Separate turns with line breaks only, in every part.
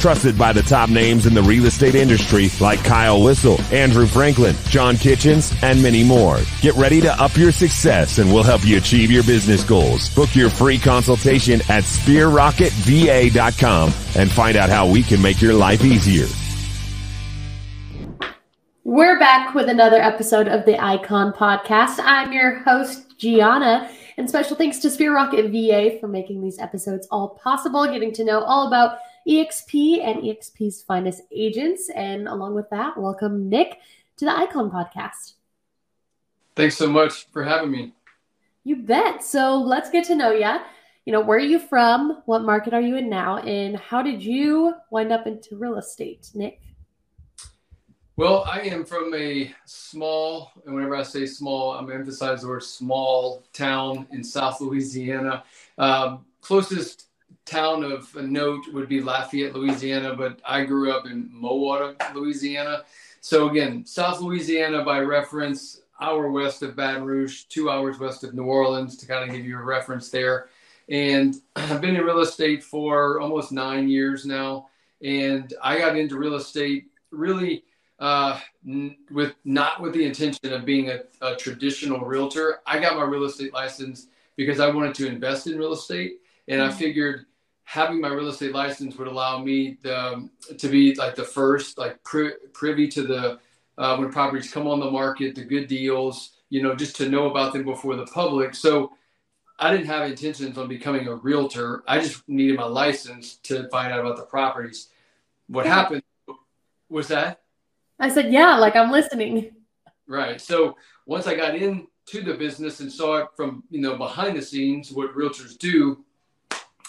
Trusted by the top names in the real estate industry like Kyle Whissel, Andrew Franklin, John Kitchens, and many more. Get ready to up your success and we'll help you achieve your business goals. Book your free consultation at sphererocketva.com and find out how we can make your life easier.
We're back with another episode of the Icon Podcast. I'm your host, Gianna, and special thanks to Sphere Rocket VA for making these episodes all possible, getting to know all about EXP and EXP's finest agents. And along with that, welcome Nick to the Icon Podcast.
Thanks so much for having me.
You bet. So let's get to know you. You know, where are you from? What market are you in now? And how did you wind up into real estate, Nick?
Well, I am from a small, and whenever I say small, I'm emphasize the word small town in South Louisiana. Um, closest town of note would be Lafayette, Louisiana, but I grew up in Mowata, Louisiana. So again, South Louisiana by reference, hour west of Baton Rouge, two hours west of New Orleans to kind of give you a reference there. And I've been in real estate for almost nine years now. And I got into real estate really uh, n- with not with the intention of being a, a traditional realtor. I got my real estate license because I wanted to invest in real estate. And I mm. figured having my real estate license would allow me the, to be like the first, like pri- privy to the uh, when properties come on the market, the good deals, you know, just to know about them before the public. So I didn't have intentions on becoming a realtor. I just needed my license to find out about the properties. What happened was that?
I said, yeah, like I'm listening.
Right. So once I got into the business and saw it from, you know, behind the scenes, what realtors do,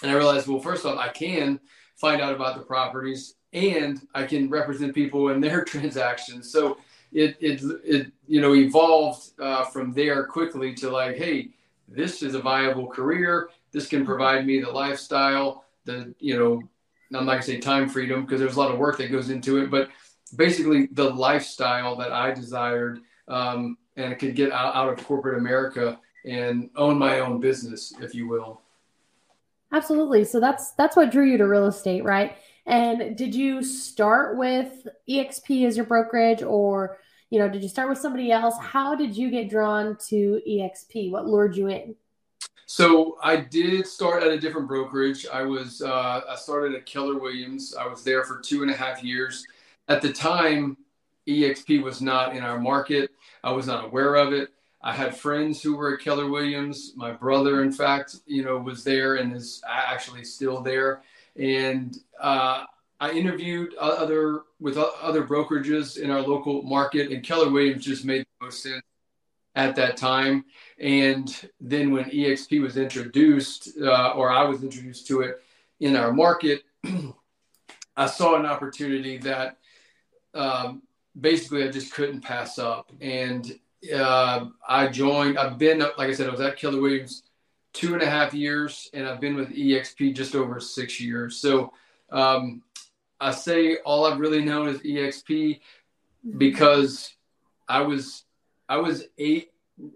and I realized, well, first off, I can find out about the properties and I can represent people in their transactions. So it, it, it you know, evolved uh, from there quickly to like, hey, this is a viable career. This can provide me the lifestyle, the, you know, I'm not gonna say time freedom because there's a lot of work that goes into it, but basically the lifestyle that I desired um, and could get out, out of corporate America and own my own business, if you will.
Absolutely. So that's that's what drew you to real estate, right? And did you start with EXP as your brokerage or you know, did you start with somebody else? How did you get drawn to EXP? What lured you in?
So I did start at a different brokerage. I was uh, I started at Keller Williams. I was there for two and a half years. At the time, EXP was not in our market. I was not aware of it. I had friends who were at Keller Williams. My brother, in fact, you know, was there and is actually still there. And uh, I interviewed other with other brokerages in our local market, and Keller Williams just made the most sense at that time. And then when EXP was introduced, uh, or I was introduced to it in our market, I saw an opportunity that um, basically I just couldn't pass up. And uh, I joined. I've been, like I said, I was at Keller Williams two and a half years, and I've been with EXP just over six years. So um, I say all I've really known is EXP because I was I was eight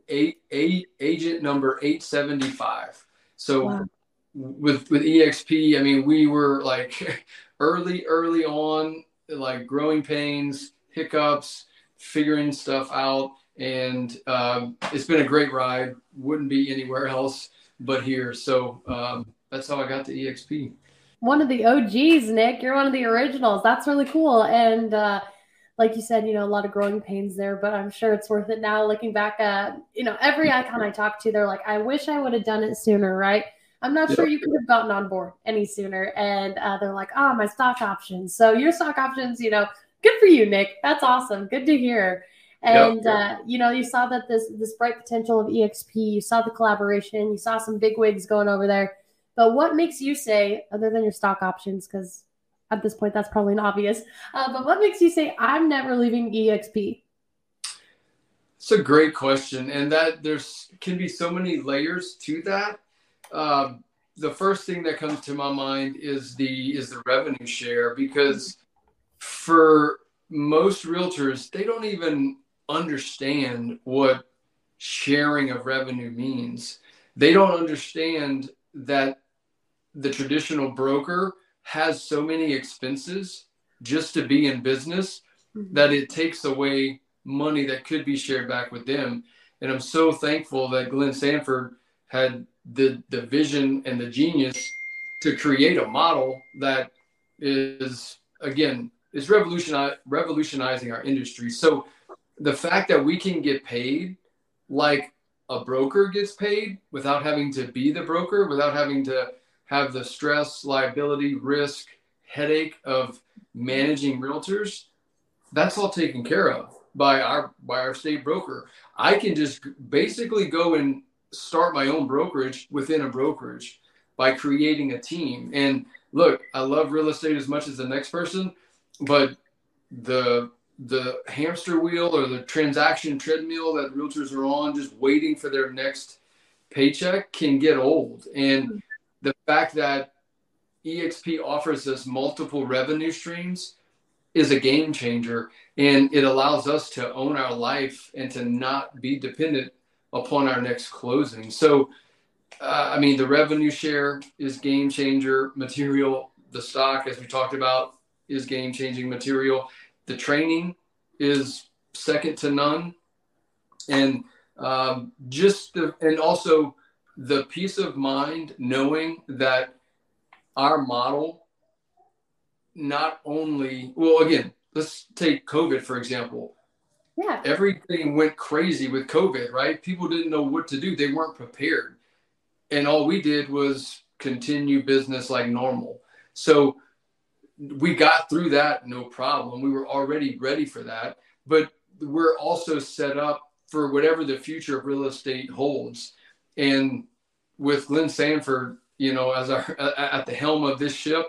eight eight agent number eight seventy five. So wow. with with EXP, I mean, we were like early early on, like growing pains, hiccups, figuring stuff out and um, it's been a great ride. Wouldn't be anywhere else but here. So um, that's how I got to EXP.
One of the OGs, Nick. You're one of the originals. That's really cool. And uh, like you said, you know, a lot of growing pains there, but I'm sure it's worth it now. Looking back at, you know, every icon I talk to, they're like, I wish I would have done it sooner, right? I'm not yep. sure you could have gotten on board any sooner. And uh, they're like, oh, my stock options. So your stock options, you know, good for you, Nick. That's awesome. Good to hear. And yep. uh, you know, you saw that this this bright potential of EXP, you saw the collaboration, you saw some big wigs going over there. But what makes you say, other than your stock options, because at this point that's probably an obvious, uh, but what makes you say I'm never leaving EXP?
It's a great question, and that there's can be so many layers to that. Uh, the first thing that comes to my mind is the is the revenue share because for most realtors they don't even understand what sharing of revenue means. They don't understand that the traditional broker has so many expenses just to be in business mm-hmm. that it takes away money that could be shared back with them. And I'm so thankful that Glenn Sanford had the the vision and the genius to create a model that is again is revolutionizing our industry. So the fact that we can get paid like a broker gets paid without having to be the broker, without having to have the stress, liability, risk, headache of managing realtors, that's all taken care of by our by our state broker. I can just basically go and start my own brokerage within a brokerage by creating a team. And look, I love real estate as much as the next person, but the the hamster wheel or the transaction treadmill that realtors are on just waiting for their next paycheck can get old. And the fact that EXP offers us multiple revenue streams is a game changer and it allows us to own our life and to not be dependent upon our next closing. So, uh, I mean, the revenue share is game changer material. The stock, as we talked about, is game changing material. The training is second to none. And um, just the, and also the peace of mind knowing that our model not only, well, again, let's take COVID, for example
yeah.
Everything went crazy with COVID, right? People didn't know what to do. They weren't prepared. And all we did was continue business like normal. So we got through that no problem. We were already ready for that. But we're also set up for whatever the future of real estate holds. And with Glenn Sanford, you know, as our at the helm of this ship,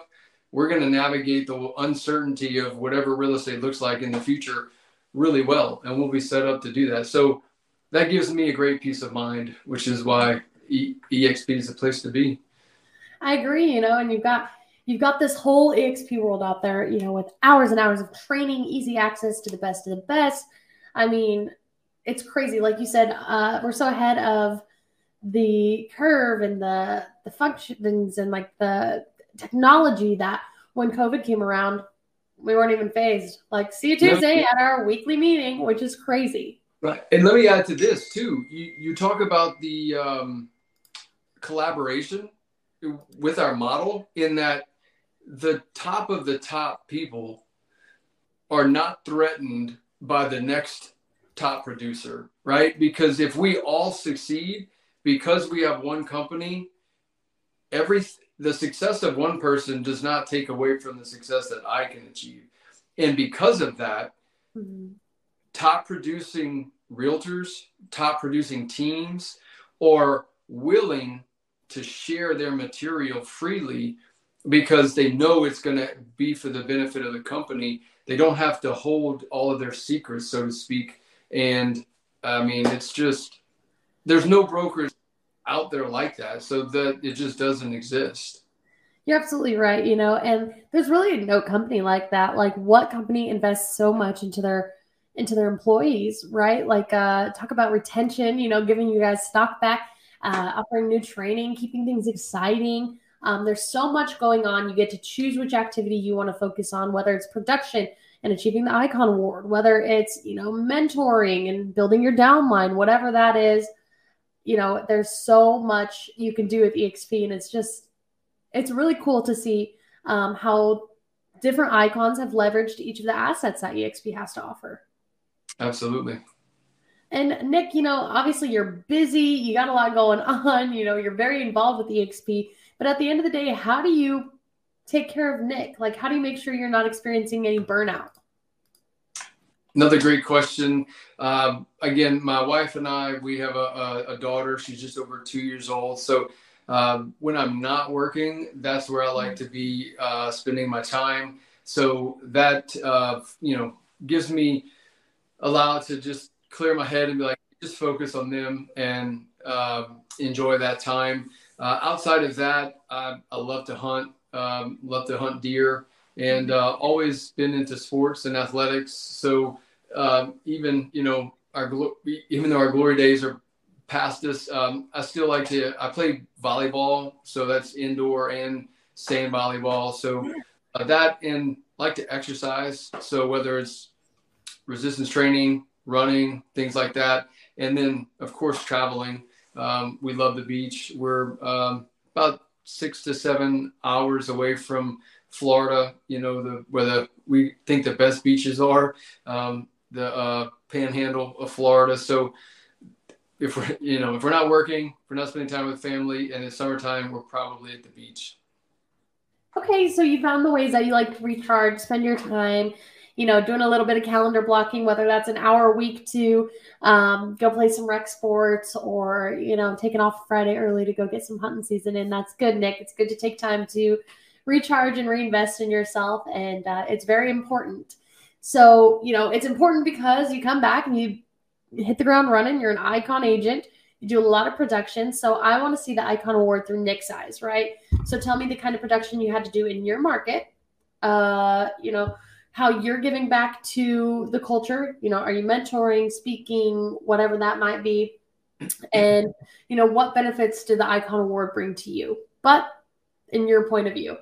we're going to navigate the uncertainty of whatever real estate looks like in the future really well, and we'll be set up to do that. So that gives me a great peace of mind, which is why e- EXP is the place to be.
I agree. You know, and you've got you've got this whole EXP world out there. You know, with hours and hours of training, easy access to the best of the best. I mean, it's crazy. Like you said, uh, we're so ahead of the curve and the the functions and like the technology that when COVID came around, we weren't even phased. Like, see you Tuesday at our weekly meeting, which is crazy.
Right. And let me add to this too. You, you talk about the um, collaboration with our model in that the top of the top people are not threatened by the next top producer, right? Because if we all succeed, because we have one company, every the success of one person does not take away from the success that I can achieve. And because of that, mm-hmm. top producing realtors, top producing teams are willing to share their material freely because they know it's going to be for the benefit of the company. They don't have to hold all of their secrets, so to speak. And I mean, it's just, there's no brokers out there like that. So that it just doesn't exist.
You're absolutely right. You know, and there's really no company like that. Like, what company invests so much into their into their employees, right? Like, uh, talk about retention. You know, giving you guys stock back, uh, offering new training, keeping things exciting. Um, there's so much going on. You get to choose which activity you want to focus on, whether it's production and achieving the icon award, whether it's you know mentoring and building your downline, whatever that is you know, there's so much you can do with EXP, and it's just, it's really cool to see um, how different icons have leveraged each of the assets that EXP has to offer.
Absolutely.
And Nick, you know, obviously you're busy, you got a lot going on, you know, you're very involved with EXP, but at the end of the day, how do you take care of Nick? Like, how do you make sure you're not experiencing any burnout?
Another great question. Um, again, my wife and I, we have a, a, a, daughter. She's just over two years old. So um, when I'm not working, that's where I like to be uh, spending my time. So that uh, you know gives me allow to just clear my head and be like, just focus on them and uh, enjoy that time. Uh, outside of that, I, I love to hunt, um, love to hunt deer, and uh, always been into sports and athletics. So um, even you know our even though our glory days are past us, um, I still like to. I play volleyball, so that's indoor and sand volleyball. So uh, that and like to exercise. So whether it's resistance training, running, things like that, and then of course traveling. Um, we love the beach. We're um, about six to seven hours away from Florida. You know the where the we think the best beaches are, um, the uh, Panhandle of Florida. So if we're you know if we're not working, if we're not spending time with family, and it's summertime, we're probably at the beach.
Okay, so you found the ways that you like to recharge, spend your time, you know, doing a little bit of calendar blocking, whether that's an hour a week to um, go play some rec sports or, you know, taking off Friday early to go get some hunting season in. That's good, Nick. It's good to take time to recharge and reinvest in yourself. And uh, it's very important. So, you know, it's important because you come back and you hit the ground running. You're an icon agent. You do a lot of production. So I want to see the icon award through Nick's eyes, right? So tell me the kind of production you had to do in your market. Uh, you know, how you're giving back to the culture. You know, are you mentoring, speaking, whatever that might be? And, you know, what benefits did the Icon Award bring to you? But in your point of view.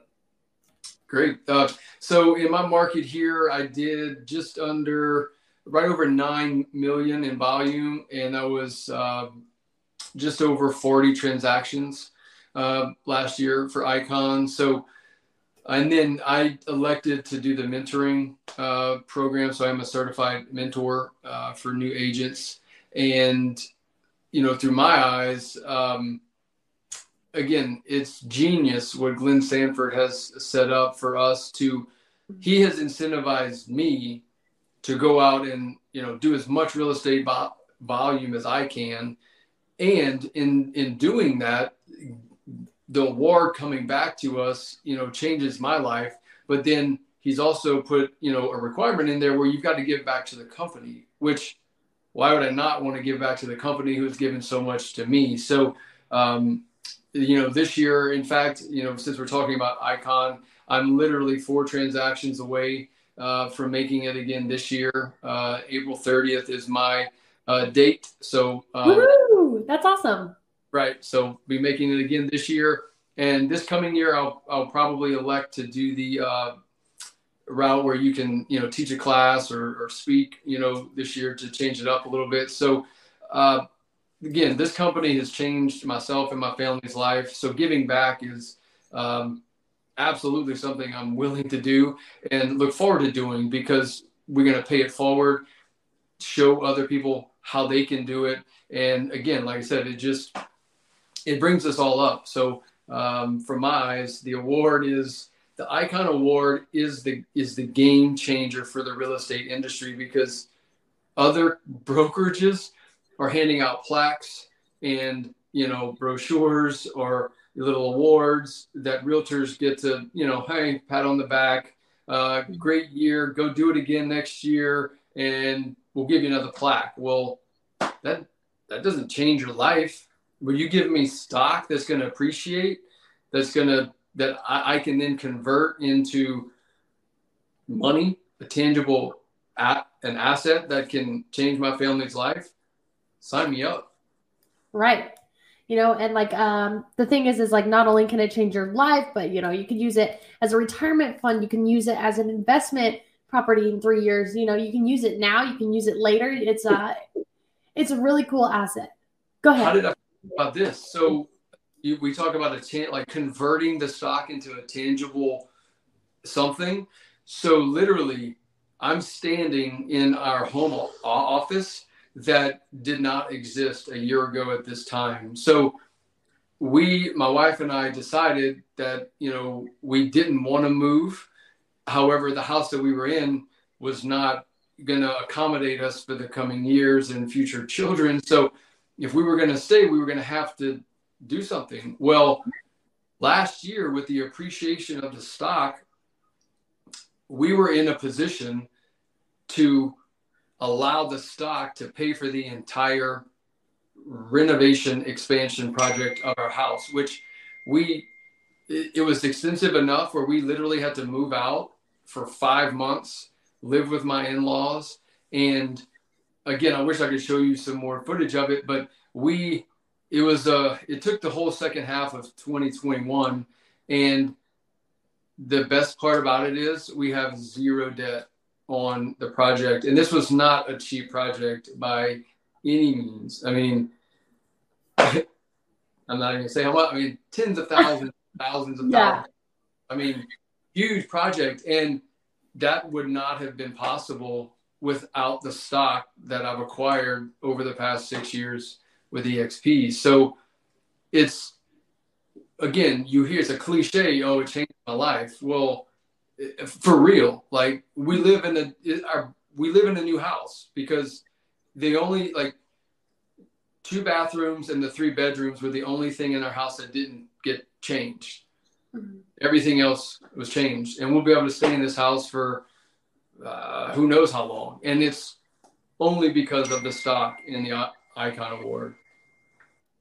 Great. Uh, so in my market here, I did just under right over 9 million in volume, and that was uh, just over 40 transactions uh, last year for Icon. So and then I elected to do the mentoring uh, program. So I'm a certified mentor uh, for new agents. And, you know, through my eyes, um, again, it's genius what Glenn Sanford has set up for us to, he has incentivized me to go out and, you know, do as much real estate vo- volume as I can. And in, in doing that, the award coming back to us, you know, changes my life. But then he's also put, you know, a requirement in there where you've got to give back to the company, which why would I not want to give back to the company who's given so much to me? So, um, you know, this year, in fact, you know, since we're talking about Icon, I'm literally four transactions away uh, from making it again this year. Uh, April 30th is my uh, date. So,
um, that's awesome
right? So be making it again this year, and this coming year, I'll I'll probably elect to do the uh, route where you can you know teach a class or, or speak you know this year to change it up a little bit. So uh, again, this company has changed myself and my family's life. So giving back is. Um, absolutely something I'm willing to do and look forward to doing because we're going to pay it forward, show other people how they can do it. And again, like I said, it just it brings us all up. So um, from my eyes, the award is the Icon Award is the is the game changer for the real estate industry because other brokerages are handing out plaques and you know brochures or little awards that realtors get to you know hey pat on the back uh, great year go do it again next year and we'll give you another plaque well that that doesn't change your life will you give me stock that's going to appreciate that's going to that I, I, can then convert into money a tangible at, an asset that can change my family's life? Sign me up.
Right. You know and like um the thing is is like not only can it change your life but you know you can use it as a retirement fund. You can use it as an investment property in three years. You know you can use it now. You can use it later. It's a it's a really cool asset. Go ahead.
How did i about this. So you, we talk about a tan- like converting the stock into a tangible something. So literally, I'm standing in our home office that did not exist a year ago at this time. So we, my wife and I, decided that you know we didn't want to move. However, the house that we were in was not going to accommodate us for the coming years and future children. So if we were going to stay, we were going to have to do something. Well, last year with the appreciation of the stock, we were in a position to allow the stock to pay for the entire renovation expansion project of our house, which we it, it, was extensive enough where we literally had to move out for five months, live with my in-laws, and again, I wish I could show you some more footage of it, but we it was uh it took the whole second half of 2021 and the best part about it is we have zero debt on the project. And this was not a cheap project by any means. I mean i'm not even gonna say how much i mean tens of thousands thousands of yeah. dollars. I mean huge project and that would not have been possible without the stock that i've acquired over the past six years with exp so it's again, you hear it's a cliche, oh, it changed my life. Well, for real, like we live in a our we live in a new house because the only like two bathrooms and the three bedrooms were the only thing in our house that didn't get changed. Mm-hmm. Everything else was changed, and we'll be able to stay in this house for uh, who knows how long. And it's only because of the stock in the Icon Award.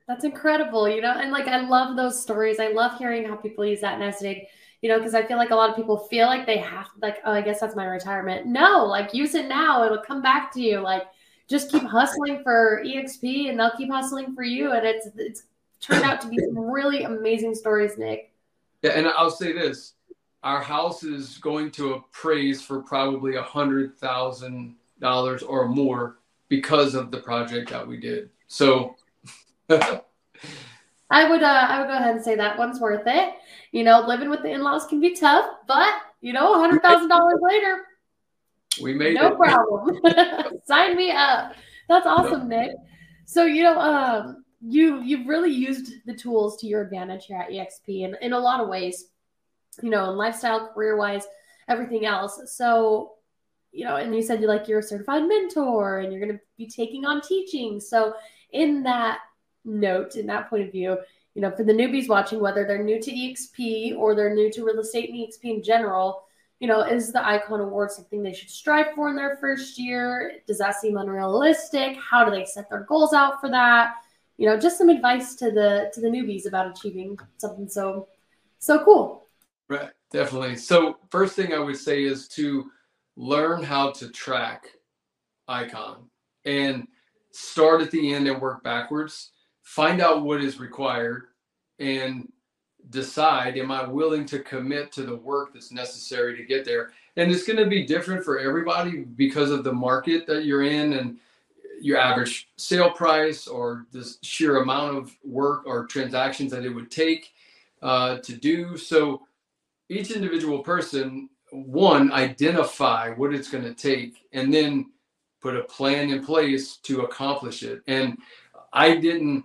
That's incredible, you know, and like I love those stories. I love hearing how people use that nest egg, you know, because I feel like a lot of people feel like they have, like, oh, I guess that's my retirement. No, like use it now; it'll come back to you. Like, just keep hustling for EXP, and they'll keep hustling for you. And it's it's turned out to be some really amazing stories, Nick.
Yeah, and I'll say this: our house is going to appraise for probably a hundred thousand dollars or more because of the project that we did. So
I would uh, I would go ahead and say that one's worth it. You know, living with the in-laws can be tough, but you know, a hundred thousand dollars later,
we made
no it. problem. Sign me up. That's awesome, no. Nick. So you know, um, you you've really used the tools to your advantage here at EXP in, in a lot of ways. You know, in lifestyle, career wise, everything else. So you know, and you said you like you're a certified mentor and you're going to be taking on teaching. So in that note in that point of view, you know, for the newbies watching, whether they're new to EXP or they're new to real estate and EXP in general, you know, is the Icon Award something they should strive for in their first year? Does that seem unrealistic? How do they set their goals out for that? You know, just some advice to the to the newbies about achieving something so so cool.
Right, definitely. So first thing I would say is to learn how to track Icon and start at the end and work backwards. Find out what is required and decide am i willing to commit to the work that's necessary to get there? And it's going to be different for everybody because of the market that you're in and your average sale price or the sheer amount of work or transactions that it would take uh, to do. So each individual person one identify what it's going to take and then put a plan in place to accomplish it and i didn't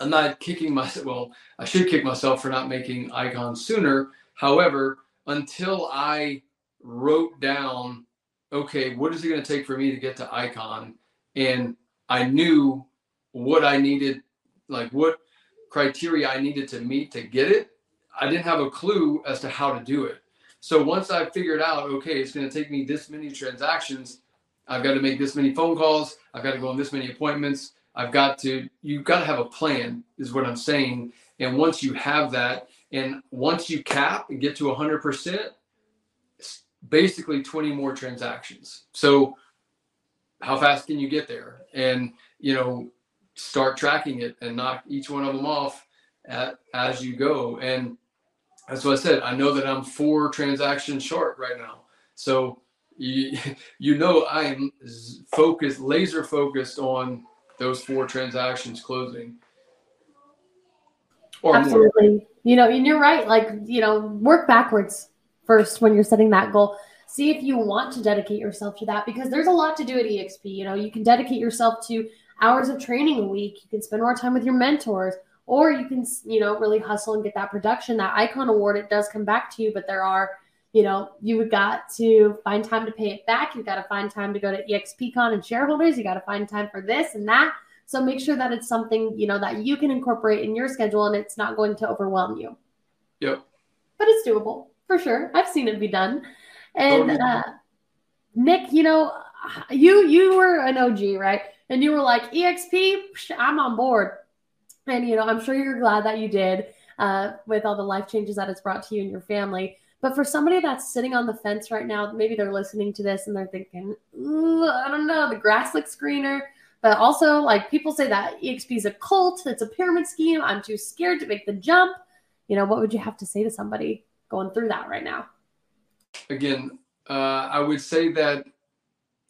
I'm not kicking myself. Well, I should kick myself for not making Icon sooner. However, until I wrote down, okay, what is it going to take for me to get to Icon, and I knew what I needed, like what criteria I needed to meet to get it. I didn't have a clue as to how to do it. So once I figured out, okay, it's going to take me this many transactions, I've got to make this many phone calls, I've got to go on this many appointments, I've got to, you've got to have a plan, is what I'm saying. And once you have that, and once you cap and get to 100%, it's basically 20 more transactions. So, how fast can you get there? And, you know, start tracking it and knock each one of them off at, as you go. And that's what I said. I know that I'm four transactions short right now. So, you, you know, I am focused, laser focused on those four transactions closing.
Absolutely. More. You know, and you're right. Like, you know, work backwards first when you're setting that goal. See if you want to dedicate yourself to that because there's a lot to do at EXP. You know, you can dedicate yourself to hours of training a week. You can spend more time with your mentors, or you can, you know, really hustle and get that production. That icon award, it does come back to you, but there are you know, you've got to find time to pay it back. You've got to find time to go to EXPCon and shareholders. You got to find time for this and that. So make sure that it's something, you know, that you can incorporate in your schedule and it's not going to overwhelm you.
Yep.
But it's doable for sure. I've seen it be done. And uh, Nick, you know, you you were an OG, right? And you were like, EXP, I'm on board. And you know, I'm sure you're glad that you did uh, with all the life changes that it's brought to you and your family. But for somebody that's sitting on the fence right now, maybe they're listening to this and they're thinking, I don't know, the grass looks greener. But also, like people say that EXP is a cult, it's a pyramid scheme. I'm too scared to make the jump. You know, what would you have to say to somebody going through that right now?
Again, uh, I would say that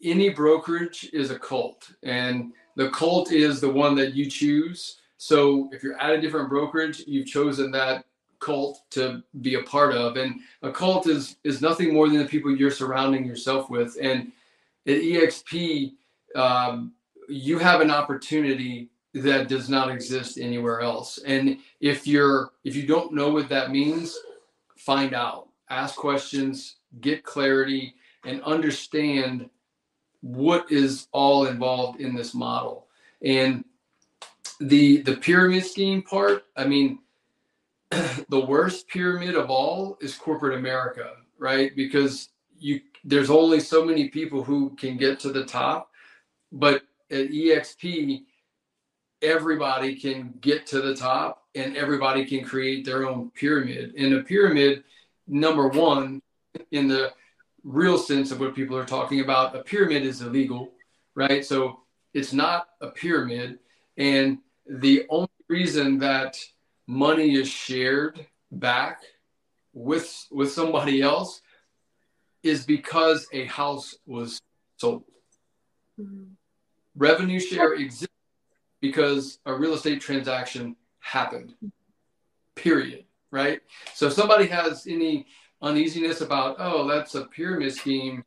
any brokerage is a cult, and the cult is the one that you choose. So if you're at a different brokerage, you've chosen that cult to be a part of, and a cult is is nothing more than the people you're surrounding yourself with. And at EXP, um, you have an opportunity that does not exist anywhere else. And if you're if you don't know what that means, find out, ask questions, get clarity, and understand what is all involved in this model. And the the pyramid scheme part, I mean, the worst pyramid of all is corporate America, right? Because you there's only so many people who can get to the top, but at EXP, everybody can get to the top and everybody can create their own pyramid. And a pyramid, number one, in the real sense of what people are talking about, a pyramid is illegal, right? So it's not a pyramid. And the only reason that money is shared back with with somebody else is because a house was sold. Mm-hmm. Revenue share exists because a real estate transaction happened. Period. Right. So if somebody has any uneasiness about, oh, that's a pyramid scheme,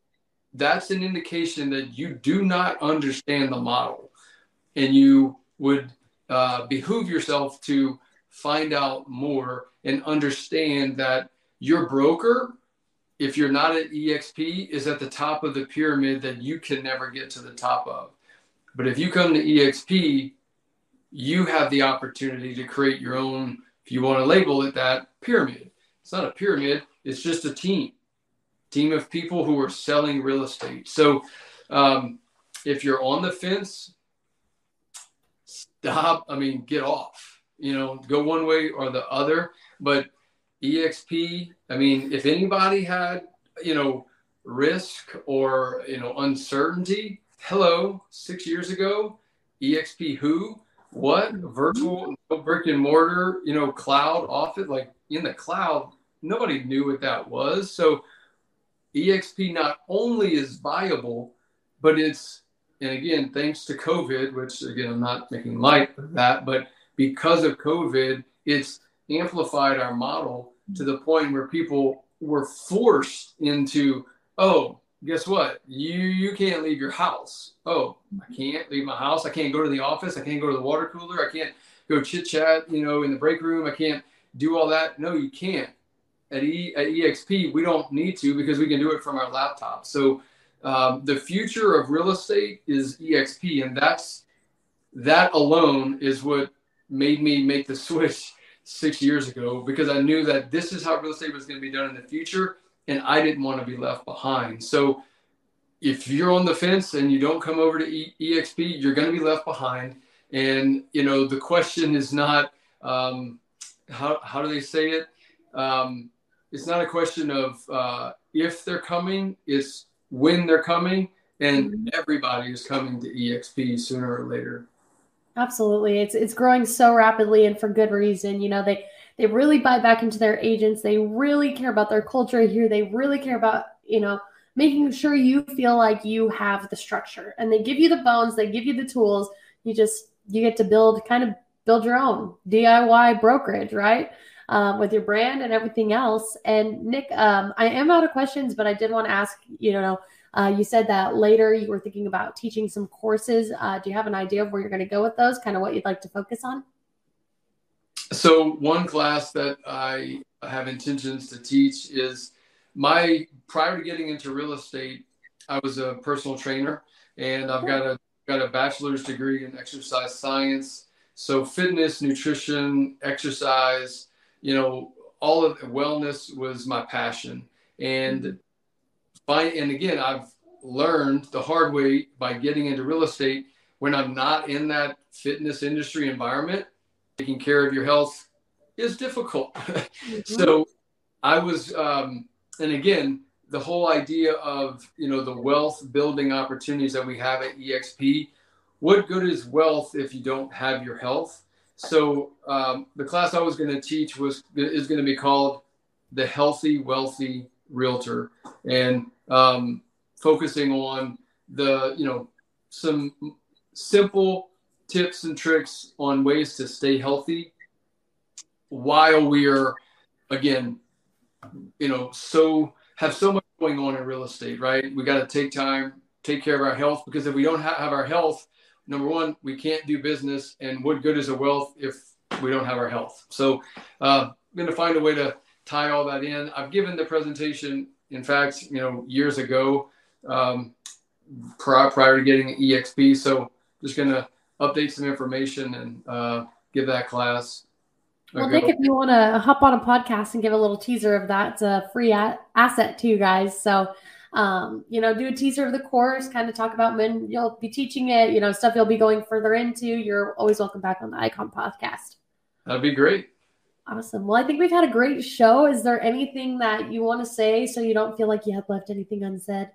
that's an indication that you do not understand the model. And you would uh, behoove yourself to find out more and understand that your broker, if you're not at EXP, is at the top of the pyramid that you can never get to the top of. But if you come to EXP, you have the opportunity to create your own, if you want to label it that, pyramid. It's not a pyramid, it's just a team, team of people who are selling real estate. So um, if you're on the fence, stop. I mean, get off. You know, go one way or the other. But EXP, I mean, if anybody had, you know, risk or, you know, uncertainty, hello, six years ago, EXP who? What? Virtual, no brick and mortar, you know, cloud office, like in the cloud, nobody knew what that was. So EXP not only is viable, but it's and again, thanks to COVID, which again I'm not making light of that, but because of COVID, it's amplified our model to the point where people were forced into, oh, guess what? You you can't leave your house. Oh, I mm-hmm. can't leave my house. I can't go to the office. I can't go to the water cooler. I can't go chit chat, you know, in the break room. I can't do all that. No, you can't at, e, at EXP, we don't need to because we can do it from our laptop. So um, the future of real estate is EXP, and that's that alone is what made me make the switch six years ago because I knew that this is how real estate was going to be done in the future, and I didn't want to be left behind. So if you're on the fence and you don't come over to e- EXP, you're going to be left behind. And you know the question is not um, how how do they say it. Um, it's not a question of uh, if they're coming, it's when they're coming, and mm-hmm. everybody is coming to EXP sooner or later.
Absolutely, it's it's growing so rapidly and for good reason. You know they they really buy back into their agents. They really care about their culture here. They really care about you know making sure you feel like you have the structure, and they give you the bones. They give you the tools. You just you get to build kind of build your own DIY brokerage, right? um, with your brand and everything else. And Nick, um, I am out of questions, but I did want to ask, you know, uh, you said that later you were thinking about teaching some courses. Uh, do you have an idea of where you're going to go with those? Kind of what you'd like to focus on?
So one class that I have intentions to teach is my prior to getting into real estate, I was a personal trainer and I've got a got a bachelor's degree in exercise science. So fitness, nutrition, exercise, you know, all of wellness was my passion. And by, and again, I've learned the hard way by getting into real estate when I'm not in that fitness industry environment, taking care of your health is difficult. Mm-hmm. so I was, um, and again, the whole idea of you know the wealth building opportunities that we have at EXP. What good is wealth if you don't have your health? So um, the class I was going to teach was is going to be called the Healthy Wealthy Realtor, and um, focusing on the you know some simple tips and tricks on ways to stay healthy while we are again you know so have so much going on in real estate right we got to take time take care of our health because if we don't have our health number one we can't do business and what good is a wealth if we don't have our health? So uh, i'm going to find a way to tie all that in. I've given the presentation in fact you know years ago um, prior, prior to getting exp so just going to update some information and uh, give that class
well, Nick, if you want to hop on a podcast and give a little teaser of that, it's a free a- asset to you guys. So, um, you know, do a teaser of the course, kind of talk about when you'll be teaching it, you know, stuff you'll be going further into. You're always welcome back on the Icon podcast.
That'd be great.
Awesome. Well, I think we've had a great show. Is there anything that you want to say so you don't feel like you have left anything unsaid?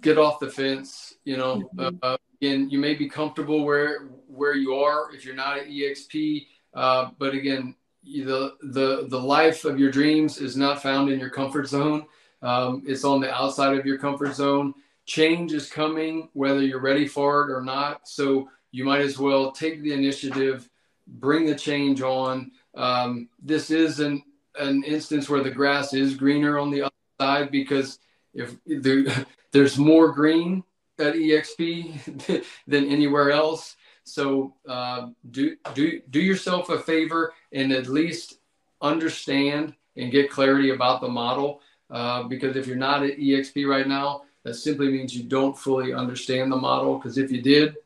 Get off the fence. You know, mm-hmm. uh, again, you may be comfortable where where you are if you're not at EXP. Uh, but again, the the the life of your dreams is not found in your comfort zone. Um, it's on the outside of your comfort zone. Change is coming, whether you're ready for it or not. So you might as well take the initiative, bring the change on. Um, this is an an instance where the grass is greener on the other side because if the, there's more green at EXP than anywhere else. So uh, do do do yourself a favor and at least understand and get clarity about the model. Uh, because if you're not at EXP right now, that simply means you don't fully understand the model. Because if you did,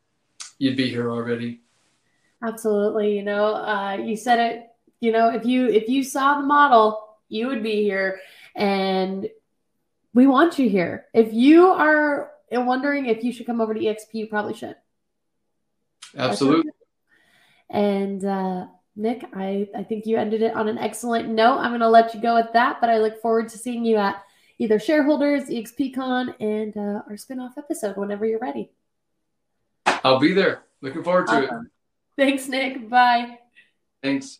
you'd be here already.
Absolutely. You know, uh, you said it. You know, if you if you saw the model, you would be here, and we want you here. If you are wondering if you should come over to EXP, you probably should.
Absolutely.
And uh, Nick, I, I think you ended it on an excellent note. I'm going to let you go with that, but I look forward to seeing you at either Shareholders, EXPCon, and uh, our spinoff episode whenever you're ready.
I'll be there. Looking forward to awesome.
it. Thanks, Nick. Bye.
Thanks.